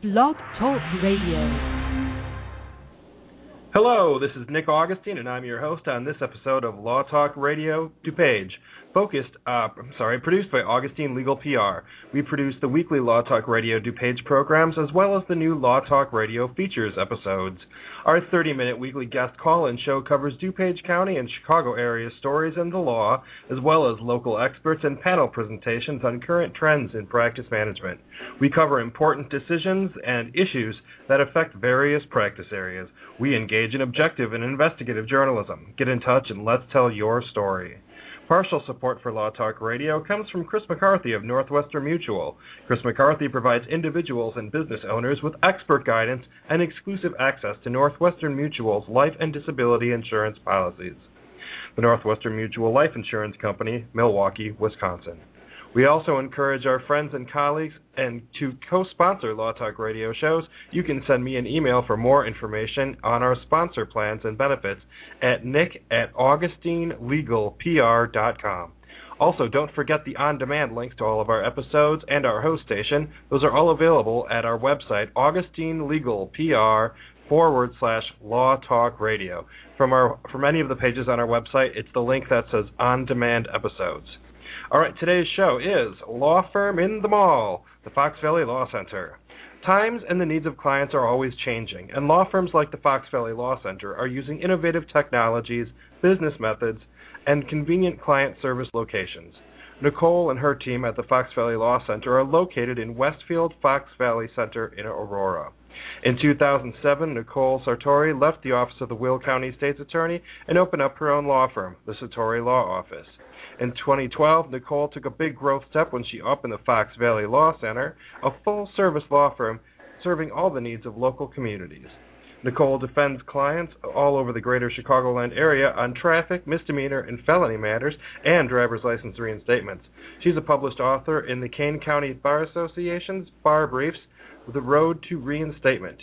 Blog Talk Radio. Hello, this is Nick Augustine, and I'm your host on this episode of Law Talk Radio DuPage. Focused, uh, I'm sorry, produced by Augustine Legal PR. We produce the weekly Law Talk Radio DuPage programs as well as the new Law Talk Radio features episodes. Our 30 minute weekly guest call in show covers DuPage County and Chicago area stories in the law, as well as local experts and panel presentations on current trends in practice management. We cover important decisions and issues that affect various practice areas. We engage in objective and investigative journalism. Get in touch and let's tell your story. Partial support for Law Talk Radio comes from Chris McCarthy of Northwestern Mutual. Chris McCarthy provides individuals and business owners with expert guidance and exclusive access to Northwestern Mutual's life and disability insurance policies. The Northwestern Mutual Life Insurance Company, Milwaukee, Wisconsin. We also encourage our friends and colleagues and to co-sponsor Law Talk Radio shows. You can send me an email for more information on our sponsor plans and benefits at nick at augustinelegalpr.com. Also, don't forget the on-demand links to all of our episodes and our host station. Those are all available at our website, augustinelegalpr forward slash law talk radio. From our from any of the pages on our website, it's the link that says on demand episodes. All right, today's show is Law Firm in the Mall, the Fox Valley Law Center. Times and the needs of clients are always changing, and law firms like the Fox Valley Law Center are using innovative technologies, business methods, and convenient client service locations. Nicole and her team at the Fox Valley Law Center are located in Westfield Fox Valley Center in Aurora. In 2007, Nicole Sartori left the office of the Will County State's Attorney and opened up her own law firm, the Sartori Law Office. In 2012, Nicole took a big growth step when she opened the Fox Valley Law Center, a full service law firm serving all the needs of local communities. Nicole defends clients all over the greater Chicagoland area on traffic, misdemeanor, and felony matters and driver's license reinstatements. She's a published author in the Kane County Bar Association's Bar Briefs, The Road to Reinstatement.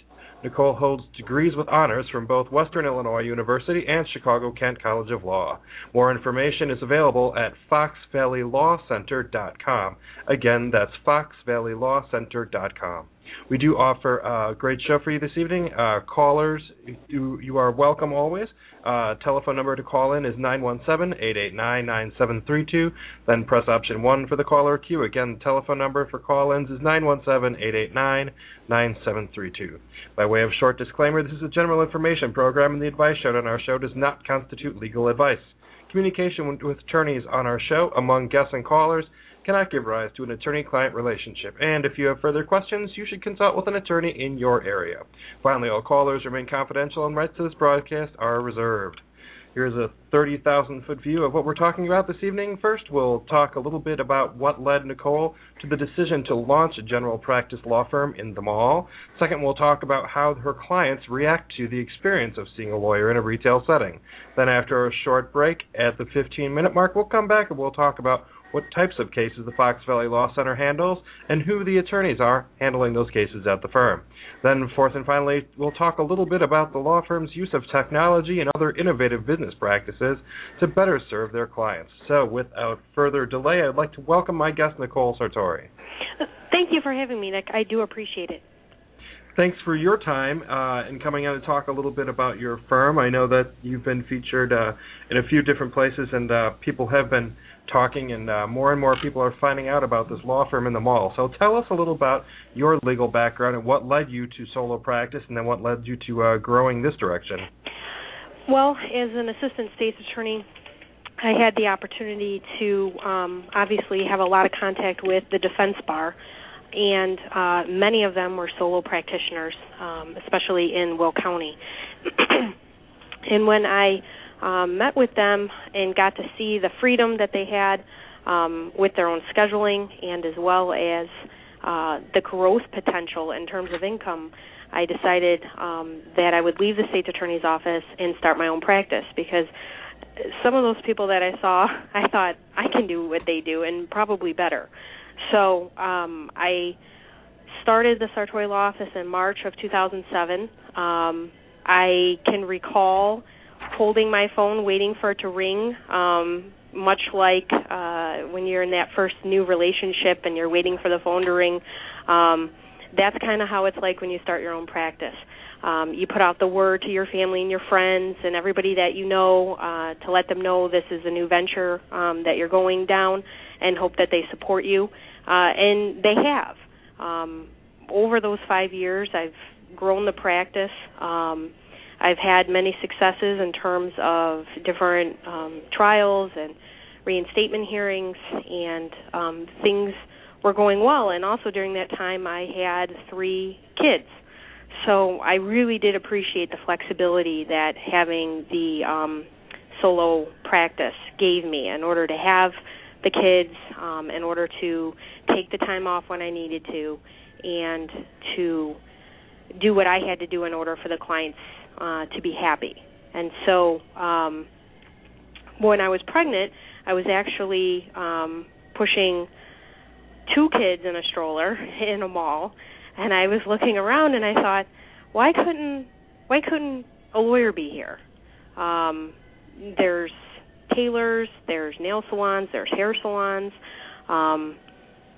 Nicole holds degrees with honors from both Western Illinois University and Chicago Kent College of Law. More information is available at foxvalleylawcenter.com. Again, that's foxvalleylawcenter.com. We do offer a great show for you this evening. Uh, callers, you, you are welcome always. Uh, telephone number to call in is 917-889-9732. Then press option 1 for the caller queue. Again, the telephone number for call-ins is 917-889-9732. By way of short disclaimer, this is a general information program and the advice shown on our show does not constitute legal advice. Communication with attorneys on our show among guests and callers cannot give rise to an attorney client relationship, and if you have further questions, you should consult with an attorney in your area. Finally, all callers remain confidential and rights to this broadcast are reserved. Here's a 30,000 foot view of what we're talking about this evening. First, we'll talk a little bit about what led Nicole to the decision to launch a general practice law firm in the mall. Second, we'll talk about how her clients react to the experience of seeing a lawyer in a retail setting. Then, after a short break at the 15 minute mark, we'll come back and we'll talk about what types of cases the Fox Valley Law Center handles, and who the attorneys are handling those cases at the firm. Then, fourth and finally, we'll talk a little bit about the law firm's use of technology and other innovative business practices to better serve their clients. So, without further delay, I'd like to welcome my guest, Nicole Sartori. Thank you for having me, Nick. I do appreciate it thanks for your time uh, and coming out to talk a little bit about your firm. I know that you've been featured uh, in a few different places, and uh, people have been talking, and uh, more and more people are finding out about this law firm in the mall. So tell us a little about your legal background and what led you to solo practice, and then what led you to uh, growing this direction. Well, as an assistant state's attorney, I had the opportunity to um, obviously have a lot of contact with the defense bar, and uh, many of them were solo practitioners, um, especially in Will County. and when I um, met with them and got to see the freedom that they had um, with their own scheduling and as well as uh, the growth potential in terms of income, I decided um, that I would leave the state's attorney's office and start my own practice because some of those people that I saw, I thought I can do what they do and probably better. So um, I started the Sartori Law Office in March of 2007. Um, I can recall holding my phone, waiting for it to ring. Um, much like uh, when you're in that first new relationship and you're waiting for the phone to ring. Um, that's kind of how it's like when you start your own practice. Um, you put out the word to your family and your friends and everybody that you know uh, to let them know this is a new venture um, that you're going down, and hope that they support you. Uh, and they have. Um, over those five years, I've grown the practice. Um, I've had many successes in terms of different um, trials and reinstatement hearings, and um, things were going well. And also during that time, I had three kids. So I really did appreciate the flexibility that having the um, solo practice gave me in order to have the kids, um, in order to take the time off when I needed to, and to do what I had to do in order for the clients uh, to be happy. And so um, when I was pregnant, I was actually um, pushing two kids in a stroller in a mall, and I was looking around and I thought, why couldn't why couldn't a lawyer be here? Um, there's tailors, there's nail salons, there's hair salons. Um,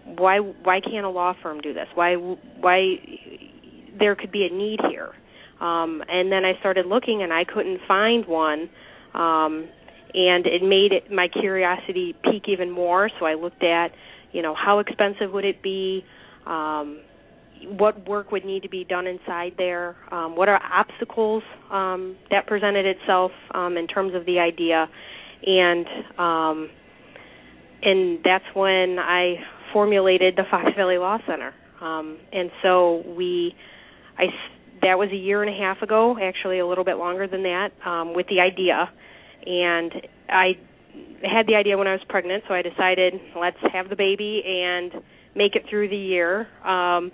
why why can't a law firm do this? Why why there could be a need here? Um, and then I started looking and I couldn't find one. Um, and it made it my curiosity peak even more. So I looked at, you know, how expensive would it be? Um, what work would need to be done inside there? Um, what are obstacles um, that presented itself um, in terms of the idea? And um, and that's when I formulated the Fox Valley Law Center. Um, and so we, I that was a year and a half ago, actually a little bit longer than that, um, with the idea. And I had the idea when I was pregnant, so I decided let's have the baby and make it through the year. Um,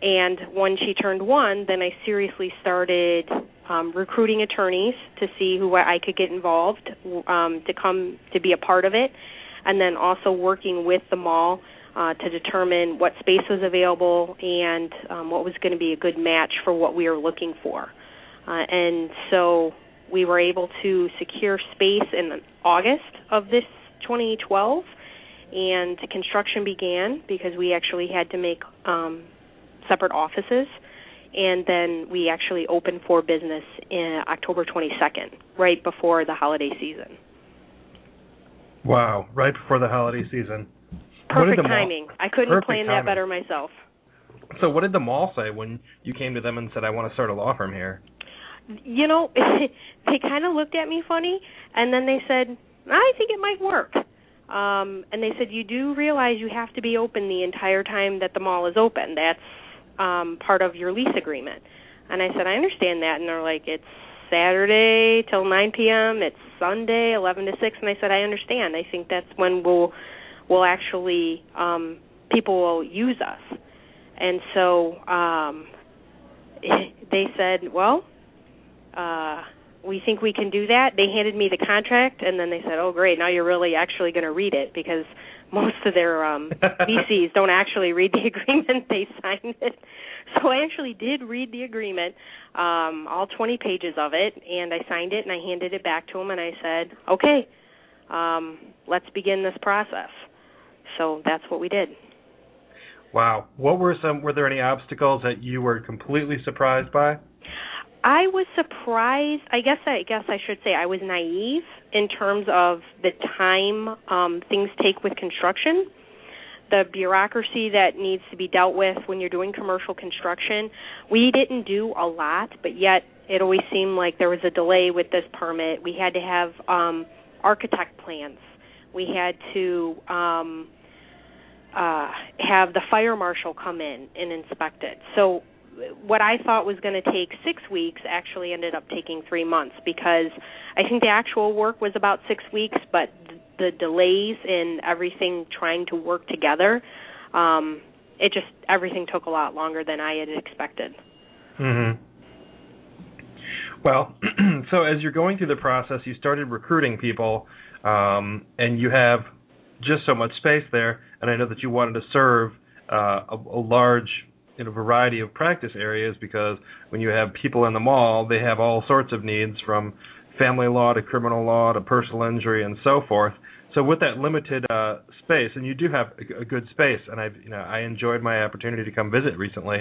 and when she turned one, then I seriously started um, recruiting attorneys to see who I could get involved um, to come to be a part of it, and then also working with the mall uh, to determine what space was available and um, what was going to be a good match for what we were looking for. Uh, and so we were able to secure space in August of this 2012, and construction began because we actually had to make um, separate offices. And then we actually opened for business in October 22nd, right before the holiday season. Wow, right before the holiday season. Perfect timing. I couldn't plan that better myself. So, what did the mall say when you came to them and said, "I want to start a law firm here"? You know, they kind of looked at me funny, and then they said, "I think it might work." Um, and they said, "You do realize you have to be open the entire time that the mall is open. That's um, part of your lease agreement." And I said, "I understand that." And they're like, "It's Saturday till 9 p.m. It's Sunday 11 to 6." And I said, "I understand. I think that's when we'll." Will actually um, people will use us. And so um, they said, well, uh, we think we can do that. They handed me the contract, and then they said, "Oh, great! Now you're really actually going to read it because most of their um, VCs don't actually read the agreement; they sign it." So I actually did read the agreement, um, all 20 pages of it, and I signed it and I handed it back to them, and I said, "Okay, um, let's begin this process." So that's what we did. Wow. What were some were there any obstacles that you were completely surprised by? I was surprised. I guess I guess I should say I was naive in terms of the time um things take with construction. The bureaucracy that needs to be dealt with when you're doing commercial construction. We didn't do a lot, but yet it always seemed like there was a delay with this permit. We had to have um architect plans. We had to um uh, have the fire marshal come in and inspect it. So what I thought was going to take six weeks actually ended up taking three months because I think the actual work was about six weeks, but the delays in everything trying to work together, um, it just everything took a lot longer than I had expected. Mhm. Well, so as you're going through the process, you started recruiting people, um, and you have just so much space there, and I know that you wanted to serve uh, a, a large in a variety of practice areas because when you have people in the mall, they have all sorts of needs from family law to criminal law to personal injury and so forth. so with that limited uh, space, and you do have a, a, good space, and I, you know, I enjoyed my opportunity to come visit recently,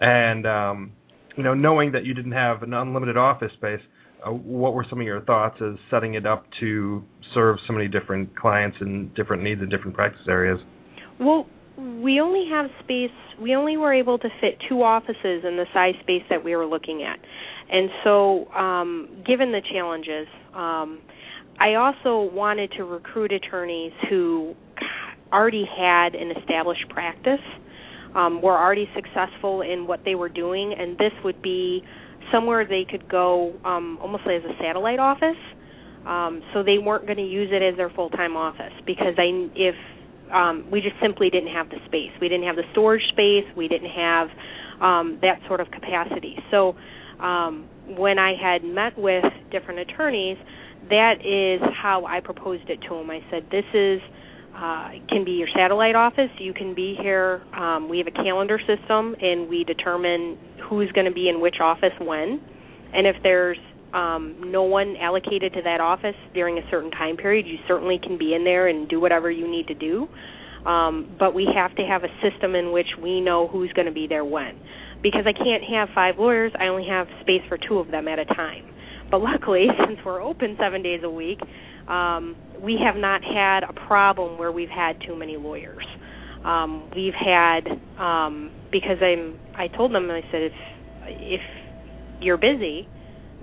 and um, you know, knowing that you didn't have an unlimited office space, uh, what were some of your thoughts as setting it up to serve so many different clients and different needs in different practice areas? Well, we only have space. We only were able to fit two offices in the size space that we were looking at, and so um, given the challenges. Um, I also wanted to recruit attorneys who already had an established practice, um, were already successful in what they were doing, and this would be somewhere they could go um, almost as a satellite office. Um, so they weren't going to use it as their full-time office because I, if um, we just simply didn't have the space, we didn't have the storage space, we didn't have um, that sort of capacity. So um, when I had met with different attorneys, that is how I proposed it to them. I said, "This is uh, can be your satellite office. You can be here. Um, we have a calendar system, and we determine who's going to be in which office when. And if there's um, no one allocated to that office during a certain time period, you certainly can be in there and do whatever you need to do. Um, but we have to have a system in which we know who's going to be there when. Because I can't have five lawyers, I only have space for two of them at a time. But luckily, since we're open seven days a week, um, we have not had a problem where we've had too many lawyers. Um, we've had um, because I'm. I told them I said if if you're busy,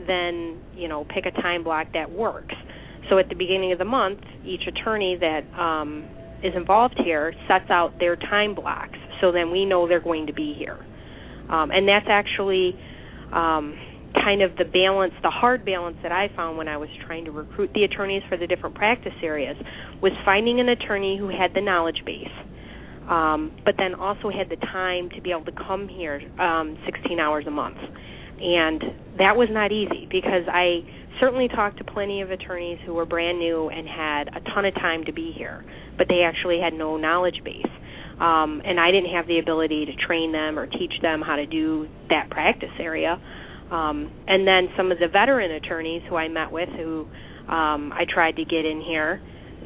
then you know pick a time block that works. So at the beginning of the month, each attorney that um, is involved here sets out their time blocks, so then we know they're going to be here. Um, and that's actually um, kind of the balance, the hard balance that I found when I was trying to recruit the attorneys for the different practice areas was finding an attorney who had the knowledge base, um, but then also had the time to be able to come here um, 16 hours a month. And that was not easy because I certainly talked to plenty of attorneys who were brand new and had a ton of time to be here, but they actually had no knowledge base. Um, and I didn't have the ability to train them or teach them how to do that practice area. Um, and then some of the veteran attorneys who I met with, who um, I tried to get in here,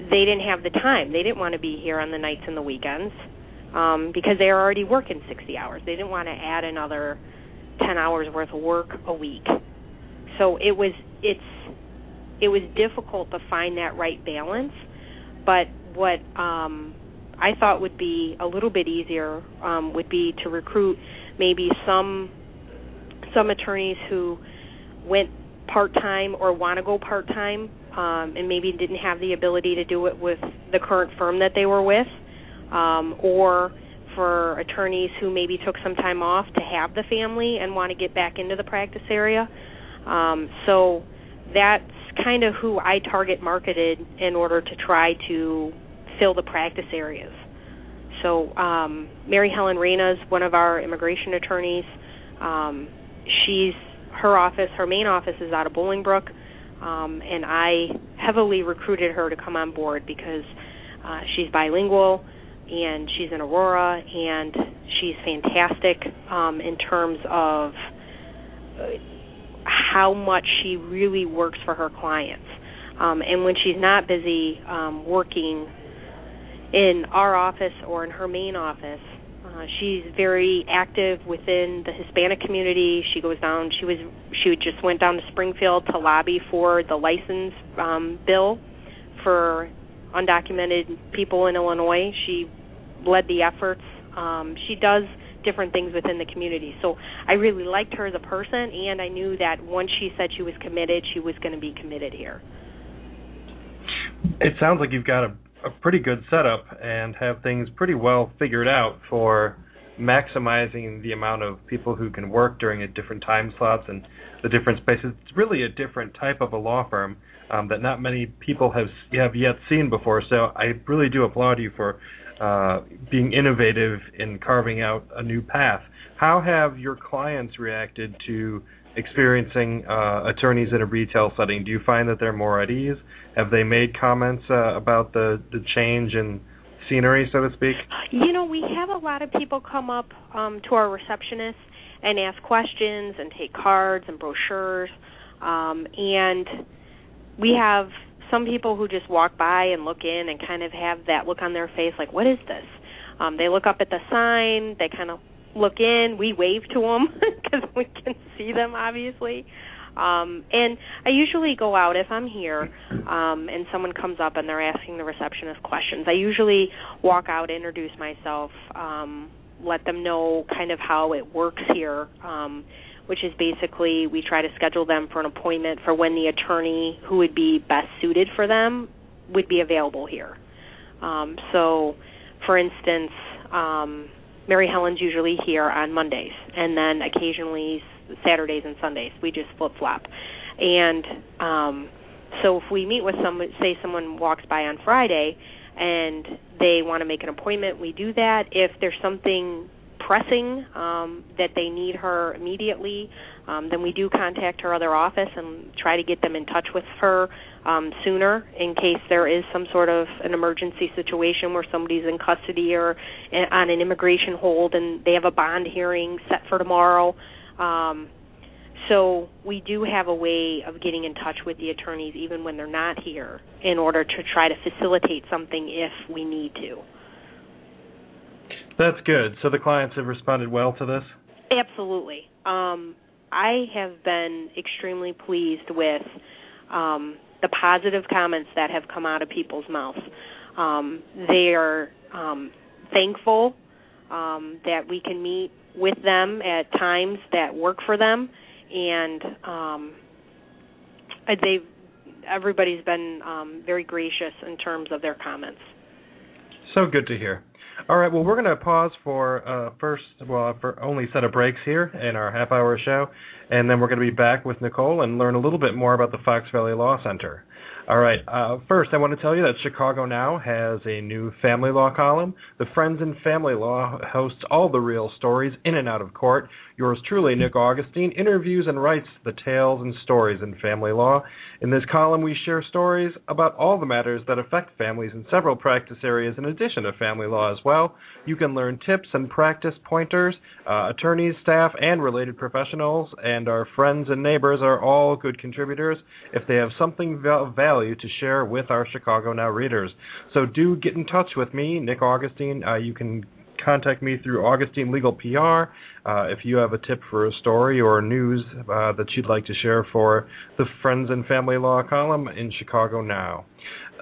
they didn't have the time. They didn't want to be here on the nights and the weekends um, because they are already working 60 hours. They didn't want to add another 10 hours worth of work a week. So it was it's it was difficult to find that right balance. But what um, I thought would be a little bit easier um, would be to recruit maybe some some attorneys who went part time or want to go part time um, and maybe didn't have the ability to do it with the current firm that they were with, um, or for attorneys who maybe took some time off to have the family and want to get back into the practice area. Um, so that's kind of who I target marketed in order to try to fill the practice areas. So um, Mary Helen Reyna is one of our immigration attorneys. Um, she's her office, her main office is out of Bolingbrook, um, and I heavily recruited her to come on board because uh, she's bilingual and she's in Aurora and she's fantastic um, in terms of uh, how much she really works for her clients. Um, and when she's not busy um, working in our office or in her main office, uh, she's very active within the Hispanic community. She goes down. She was she just went down to Springfield to lobby for the license um, bill for undocumented people in Illinois. She led the efforts. Um, she does different things within the community. So I really liked her as a person, and I knew that once she said she was committed, she was going to be committed here. It sounds like you've got a a pretty good setup and have things pretty well figured out for maximizing the amount of people who can work during a different time slots and the different spaces. It's really a different type of a law firm um, that not many people have have yet seen before. So I really do applaud you for uh, being innovative in carving out a new path. How have your clients reacted to experiencing uh, attorneys in a retail setting? Do you find that they're more at ease? Have they made comments uh, about the the change in scenery, so to speak? You know, we have a lot of people come up um, to our receptionist and ask questions and take cards and brochures, um, and we have some people who just walk by and look in and kind of have that look on their face, like, what is this? Um, they look up at the sign, they kind of look in. We wave to them because we can see them, obviously. Um, and I usually go out if I'm here um, and someone comes up and they're asking the receptionist questions. I usually walk out, introduce myself, um, let them know kind of how it works here, um, which is basically we try to schedule them for an appointment for when the attorney who would be best suited for them would be available here. Um, so, for instance, um, Mary Helen's usually here on Mondays, and then occasionally Saturdays and Sundays. We just flip flop. And um, so if we meet with someone, say someone walks by on Friday, and they want to make an appointment, we do that. If there's something pressing um, that they need her immediately, um, then we do contact her other office and try to get them in touch with her um, sooner in case there is some sort of an emergency situation where somebody's in custody or on an immigration hold and they have a bond hearing set for tomorrow. Um, so we do have a way of getting in touch with the attorneys even when they're not here in order to try to facilitate something if we need to. That's good. So the clients have responded well to this? Absolutely. Um, I have been extremely pleased with um, the positive comments that have come out of people's mouths. Um, they are um, thankful um, that we can meet with them at times that work for them, and um, they everybody's been um, very gracious in terms of their comments. So good to hear. All right, well, we're going to pause for uh, first, well, for only set of breaks here in our half hour show, and then we're going to be back with Nicole and learn a little bit more about the Fox Valley Law Center. All right. Uh, first, I want to tell you that Chicago Now has a new family law column. The Friends and Family Law hosts all the real stories in and out of court. Yours truly, Nick Augustine, interviews and writes the tales and stories in family law. In this column, we share stories about all the matters that affect families in several practice areas in addition to family law as well. You can learn tips and practice pointers. Uh, attorneys, staff, and related professionals, and our friends and neighbors are all good contributors if they have something of value to share with our Chicago Now readers. So do get in touch with me, Nick Augustine. Uh, you can contact me through Augustine Legal PR uh, if you have a tip for a story or news uh, that you'd like to share for the Friends and Family Law column in Chicago Now.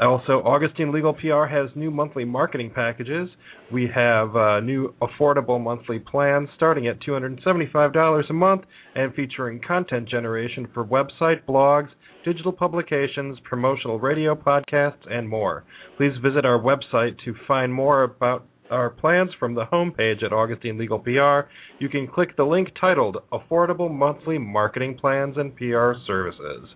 Also, Augustine Legal PR has new monthly marketing packages. We have uh, new affordable monthly plans starting at $275 a month and featuring content generation for website, blogs, digital publications, promotional radio podcasts, and more. Please visit our website to find more about our plans from the homepage at Augustine Legal PR. You can click the link titled Affordable Monthly Marketing Plans and PR Services.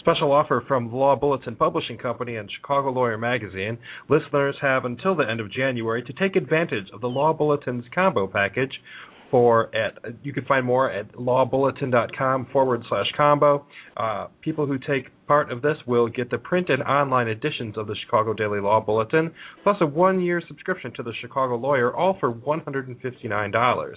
Special offer from Law Bulletin Publishing Company and Chicago Lawyer Magazine. Listeners have until the end of January to take advantage of the Law Bulletin's combo package for at you can find more at lawbulletin.com forward slash combo. Uh, people who take part of this will get the print and online editions of the Chicago Daily Law Bulletin, plus a one-year subscription to the Chicago Lawyer, all for $159.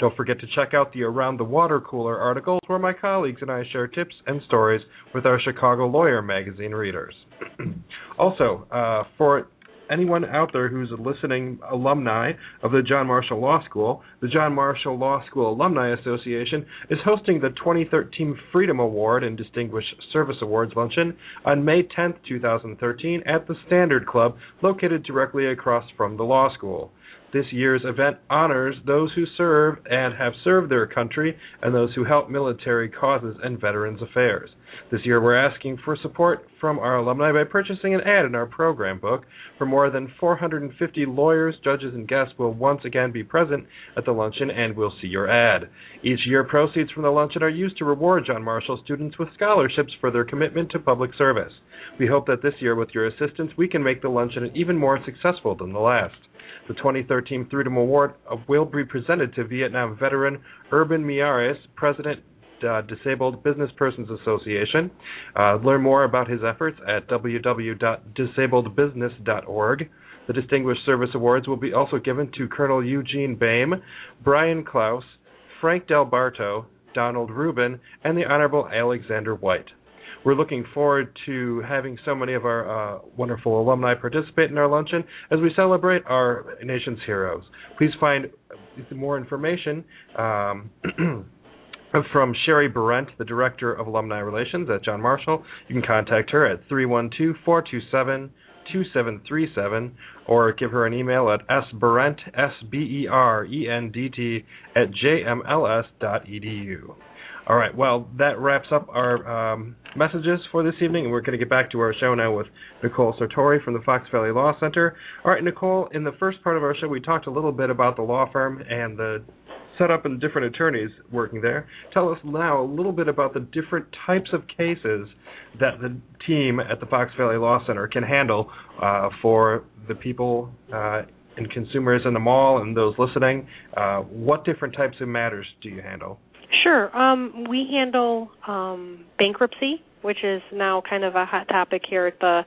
Don't forget to check out the Around the Water Cooler articles, where my colleagues and I share tips and stories with our Chicago Lawyer magazine readers. also, uh, for anyone out there who's a listening alumni of the John Marshall Law School, the John Marshall Law School Alumni Association is hosting the 2013 Freedom Award and Distinguished Service Awards luncheon on May 10, 2013, at the Standard Club, located directly across from the law school. This year's event honors those who serve and have served their country and those who help military causes and veterans affairs. This year, we're asking for support from our alumni by purchasing an ad in our program book. For more than 450 lawyers, judges, and guests will once again be present at the luncheon, and we'll see your ad. Each year, proceeds from the luncheon are used to reward John Marshall students with scholarships for their commitment to public service. We hope that this year, with your assistance, we can make the luncheon even more successful than the last. The 2013 Freedom Award will be presented to Vietnam veteran Urban Miyares, President uh, Disabled Business Persons Association. Uh, learn more about his efforts at www.disabledbusiness.org. The Distinguished Service Awards will be also given to Colonel Eugene Boehm, Brian Klaus, Frank Del Barto, Donald Rubin, and the Honorable Alexander White. We're looking forward to having so many of our uh, wonderful alumni participate in our luncheon as we celebrate our nation's heroes. Please find more information. Um, from Sherry Berendt, the Director of Alumni Relations at John Marshall. You can contact her at 312 427 2737 or give her an email at sberendt, S-B-E-R-E-N-D-T, at jmls.edu. All right, well, that wraps up our um, messages for this evening, and we're going to get back to our show now with Nicole Sartori from the Fox Valley Law Center. All right, Nicole, in the first part of our show, we talked a little bit about the law firm and the setup and different attorneys working there. Tell us now a little bit about the different types of cases that the team at the Fox Valley Law Center can handle uh, for the people uh, and consumers in the mall and those listening. Uh, what different types of matters do you handle? Sure. Um, we handle um, bankruptcy, which is now kind of a hot topic here at the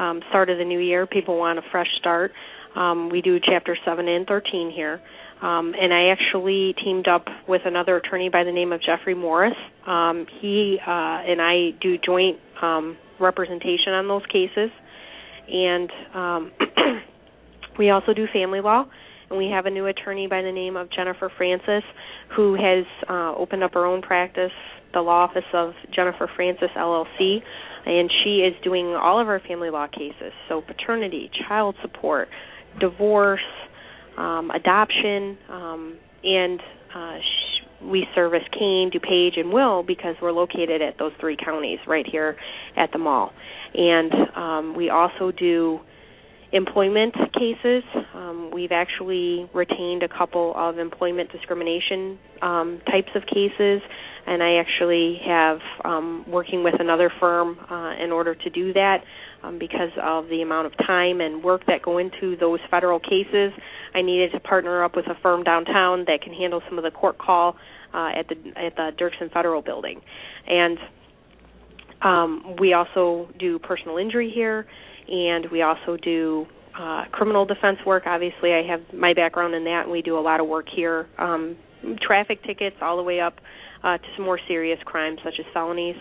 um, start of the new year. People want a fresh start. Um, we do Chapter 7 and 13 here. Um, and I actually teamed up with another attorney by the name of Jeffrey Morris. Um, he uh, and I do joint um, representation on those cases, and um, we also do family law. We have a new attorney by the name of Jennifer Francis, who has uh, opened up her own practice, the law office of Jennifer Francis LLC, and she is doing all of our family law cases. So paternity, child support, divorce um, adoption, um, and uh, sh- we service Kane, DuPage, and Will because we're located at those three counties right here at the mall. And um, we also do employment cases. Um, we've actually retained a couple of employment discrimination um, types of cases, and I actually have um, working with another firm uh, in order to do that um, because of the amount of time and work that go into those federal cases. I needed to partner up with a firm downtown that can handle some of the court call uh, at the at the Dirksen Federal Building, and um, we also do personal injury here, and we also do uh, criminal defense work. Obviously, I have my background in that, and we do a lot of work here. Um, traffic tickets all the way up uh, to some more serious crimes such as felonies,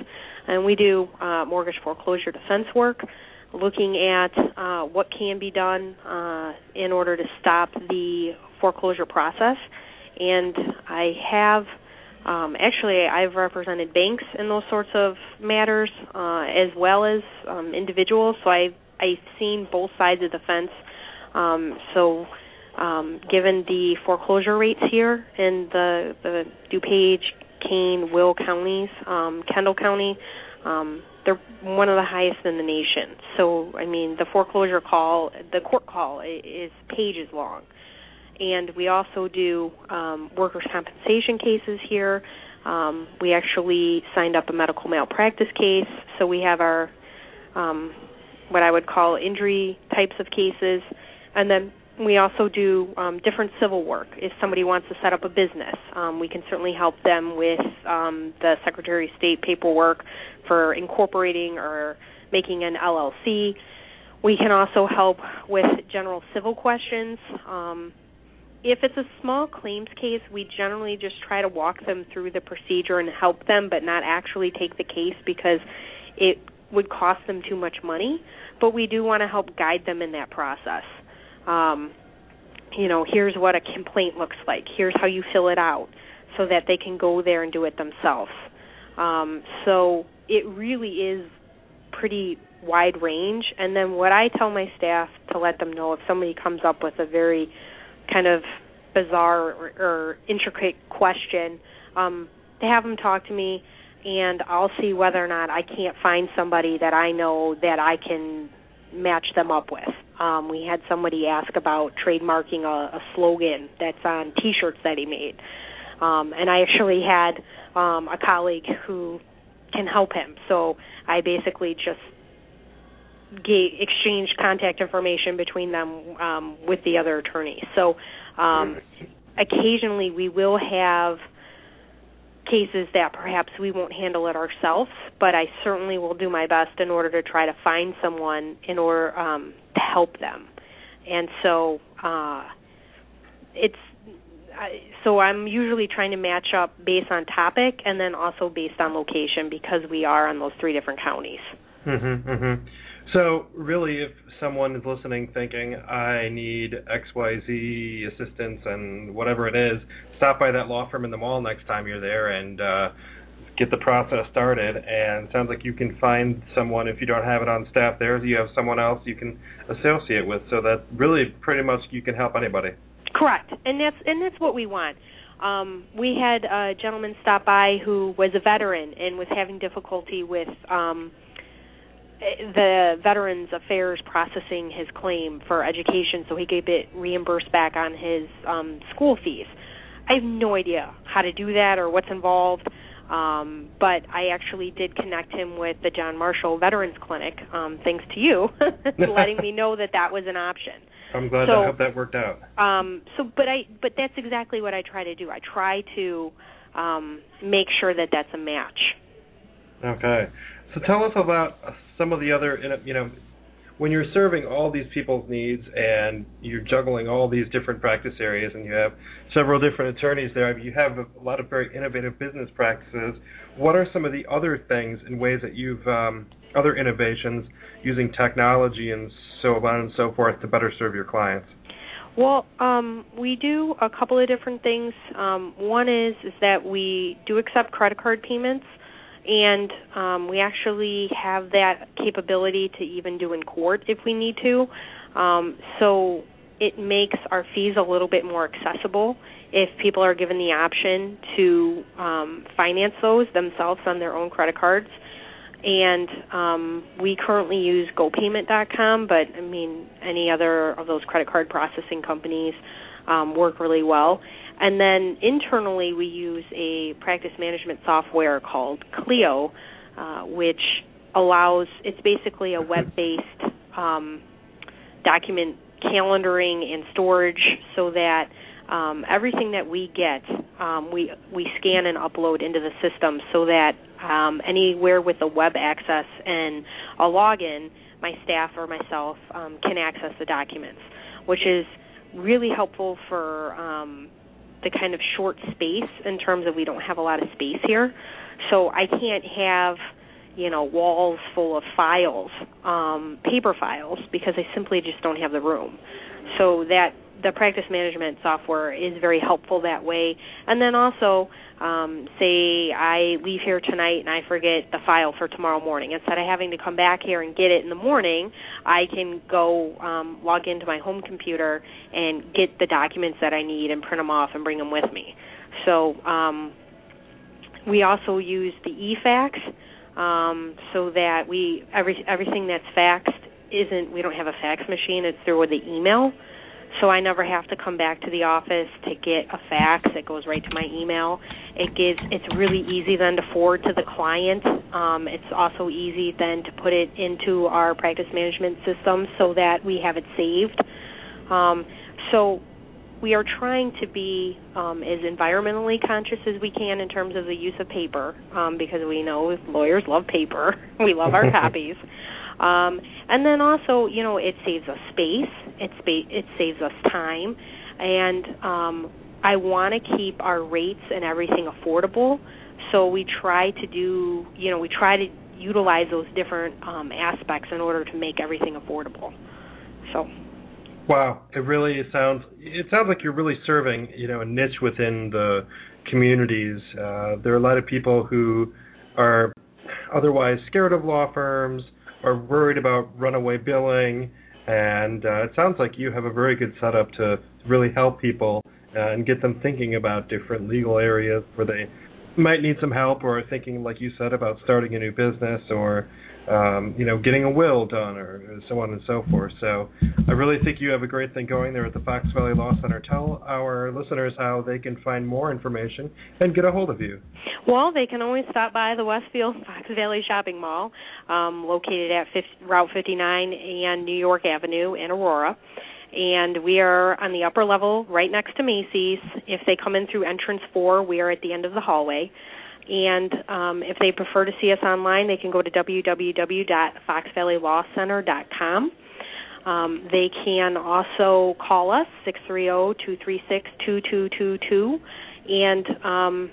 and we do uh, mortgage foreclosure defense work looking at uh, what can be done uh, in order to stop the foreclosure process. And I have um, actually I've represented banks in those sorts of matters uh, as well as um, individuals. So I've I've seen both sides of the fence. Um, so um, given the foreclosure rates here in the the DuPage, Kane, Will counties, um, Kendall County, um, they're one of the highest in the nation. So, I mean, the foreclosure call, the court call is pages long. And we also do um, workers' compensation cases here. Um, we actually signed up a medical malpractice case, so we have our um, what I would call injury types of cases, and then we also do um, different civil work. If somebody wants to set up a business, um, we can certainly help them with um, the Secretary of State paperwork for incorporating or making an LLC. We can also help with general civil questions. Um, if it's a small claims case, we generally just try to walk them through the procedure and help them, but not actually take the case because it would cost them too much money. But we do want to help guide them in that process. Um, you know, here's what a complaint looks like. Here's how you fill it out, so that they can go there and do it themselves. Um, so it really is pretty wide range. And then what I tell my staff to let them know if somebody comes up with a very kind of bizarre or, or intricate question, um, to have them talk to me, and I'll see whether or not I can't find somebody that I know that I can match them up with. Um, we had somebody ask about trademarking a, a slogan that's on T-shirts that he made, um, and I actually had um, a colleague who can help him. So I basically just gave, exchanged contact information between them um, with the other attorney. So um, occasionally we will have cases that perhaps we won't handle it ourselves, but I certainly will do my best in order to try to find someone in order um, to help them. And so uh, it's I, so I'm usually trying to match up based on topic and then also based on location because we are on those three different counties. Mhm. Mhm. So really, if someone is listening, thinking I need X Y Z assistance and whatever it is, stop by that law firm in the mall next time you're there and uh, get the process started. And sounds like you can find someone if you don't have it on staff there, you have someone else you can associate with. So that really pretty much you can help anybody. Correct, and that's and that's what we want. Um, we had a gentleman stop by who was a veteran and was having difficulty with um, the Veterans Affairs processing his claim for education, so he could get reimbursed back on his um, school fees. I have no idea how to do that or what's involved. Um, but I actually did connect him with the John Marshall Veterans Clinic, um, thanks to you, letting me know that that was an option. I'm glad. So, I hope that worked out. Um, so, but I, but that's exactly what I try to do. I try to um, make sure that that's a match. Okay. So tell us about some of the other, you know, when you're serving all these people's needs and you're juggling all these different practice areas and you have several different attorneys there, you have a lot of very innovative business practices. What are some of the other things and ways that you've um, other innovations using technology and so on and so forth to better serve your clients? Well, um, we do a couple of different things. Um, one is is that we do accept credit card payments and um, we actually have that capability to even do in court if we need to. Um, so it makes our fees a little bit more accessible if people are given the option to um, finance those themselves on their own credit cards. And um, we currently use GoPayment.com, but I mean any other of those credit card processing companies um, work really well. And then internally, we use a practice management software called Clio, uh, which allows it's basically a web-based um, document calendaring and storage, so that um, everything that we get, um, we we scan and upload into the system, so that um, anywhere with a web access and a login, my staff or myself um, can access the documents, which is really helpful for um, the kind of short space in terms of we don't have a lot of space here. So I can't have, you know, walls full of files, um, paper files, because I simply just don't have the room. So that the practice management software is very helpful that way. And then also, um, say I leave here tonight and I forget the file for tomorrow morning. Instead of having to come back here and get it in the morning, I can go um, log into my home computer and get the documents that I need and print them off and bring them with me. So um, we also use the eFax um, so that we every everything that's faxed isn't we don't have a fax machine. It's through the email so I never have to come back to the office to get a fax. It goes right to my email. It gives it's really easy then to forward to the client. Um, it's also easy then to put it into our practice management system so that we have it saved. Um, so we are trying to be um, as environmentally conscious as we can in terms of the use of paper um, because we know lawyers love paper. we love our copies. Um, and then also, you know, it saves us space. It spa- it saves us time, and um, I want to keep our rates and everything affordable. So we try to do, you know, we try to utilize those different um, aspects in order to make everything affordable. So. Wow, it really sounds. It sounds like you're really serving, you know, a niche within the communities. Uh, there are a lot of people who are otherwise scared of law firms are worried about runaway billing, and uh, it sounds like you have a very good setup to really help people and get them thinking about different legal areas where they might need some help or thinking, like you said, about starting a new business or um, you know, getting a will done or so on and so forth. So I really think you have a great thing going there at the Fox Valley Law Center. Tell our listeners how they can find more information and get a hold of you. Well, they can always stop by the Westfield Fox Valley Shopping Mall, um, located at 50, Route 59 and New York Avenue in Aurora. And we are on the upper level right next to Macy's. If they come in through entrance four, we are at the end of the hallway. And um, if they prefer to see us online, they can go to www.foxvalleylawcenter.com. Um, they can also call us six three zero two three six two two two two, and um,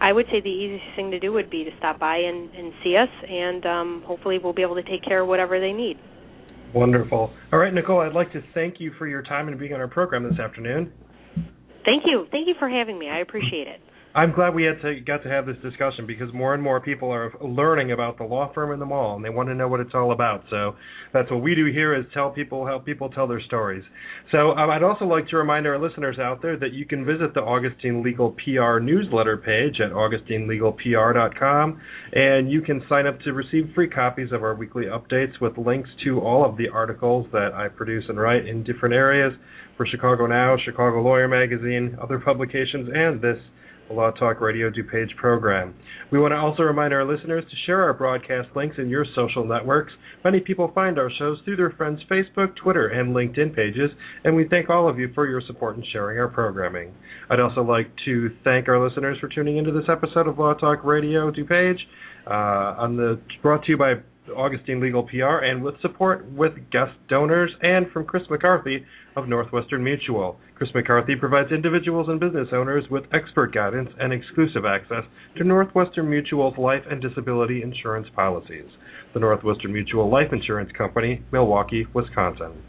I would say the easiest thing to do would be to stop by and, and see us, and um, hopefully we'll be able to take care of whatever they need. Wonderful. All right, Nicole, I'd like to thank you for your time and being on our program this afternoon. Thank you. Thank you for having me. I appreciate it. I'm glad we had to got to have this discussion because more and more people are learning about the law firm and the mall, and they want to know what it's all about. So that's what we do here is tell people, help people tell their stories. So um, I'd also like to remind our listeners out there that you can visit the Augustine Legal PR newsletter page at augustinelegalpr.com, and you can sign up to receive free copies of our weekly updates with links to all of the articles that I produce and write in different areas for Chicago Now, Chicago Lawyer Magazine, other publications, and this the Law Talk Radio DuPage program. We want to also remind our listeners to share our broadcast links in your social networks. Many people find our shows through their friends' Facebook, Twitter, and LinkedIn pages, and we thank all of you for your support in sharing our programming. I'd also like to thank our listeners for tuning into this episode of Law Talk Radio DuPage, uh, on the brought to you by Augustine Legal PR and with support with guest donors and from Chris McCarthy of Northwestern Mutual. Chris McCarthy provides individuals and business owners with expert guidance and exclusive access to Northwestern Mutual's life and disability insurance policies. The Northwestern Mutual Life Insurance Company, Milwaukee, Wisconsin.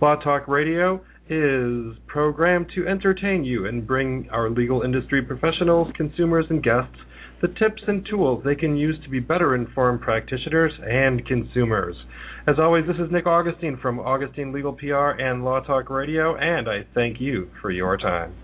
Law Talk Radio is programmed to entertain you and bring our legal industry professionals, consumers, and guests the tips and tools they can use to be better informed practitioners and consumers. As always, this is Nick Augustine from Augustine Legal PR and Law Talk Radio, and I thank you for your time.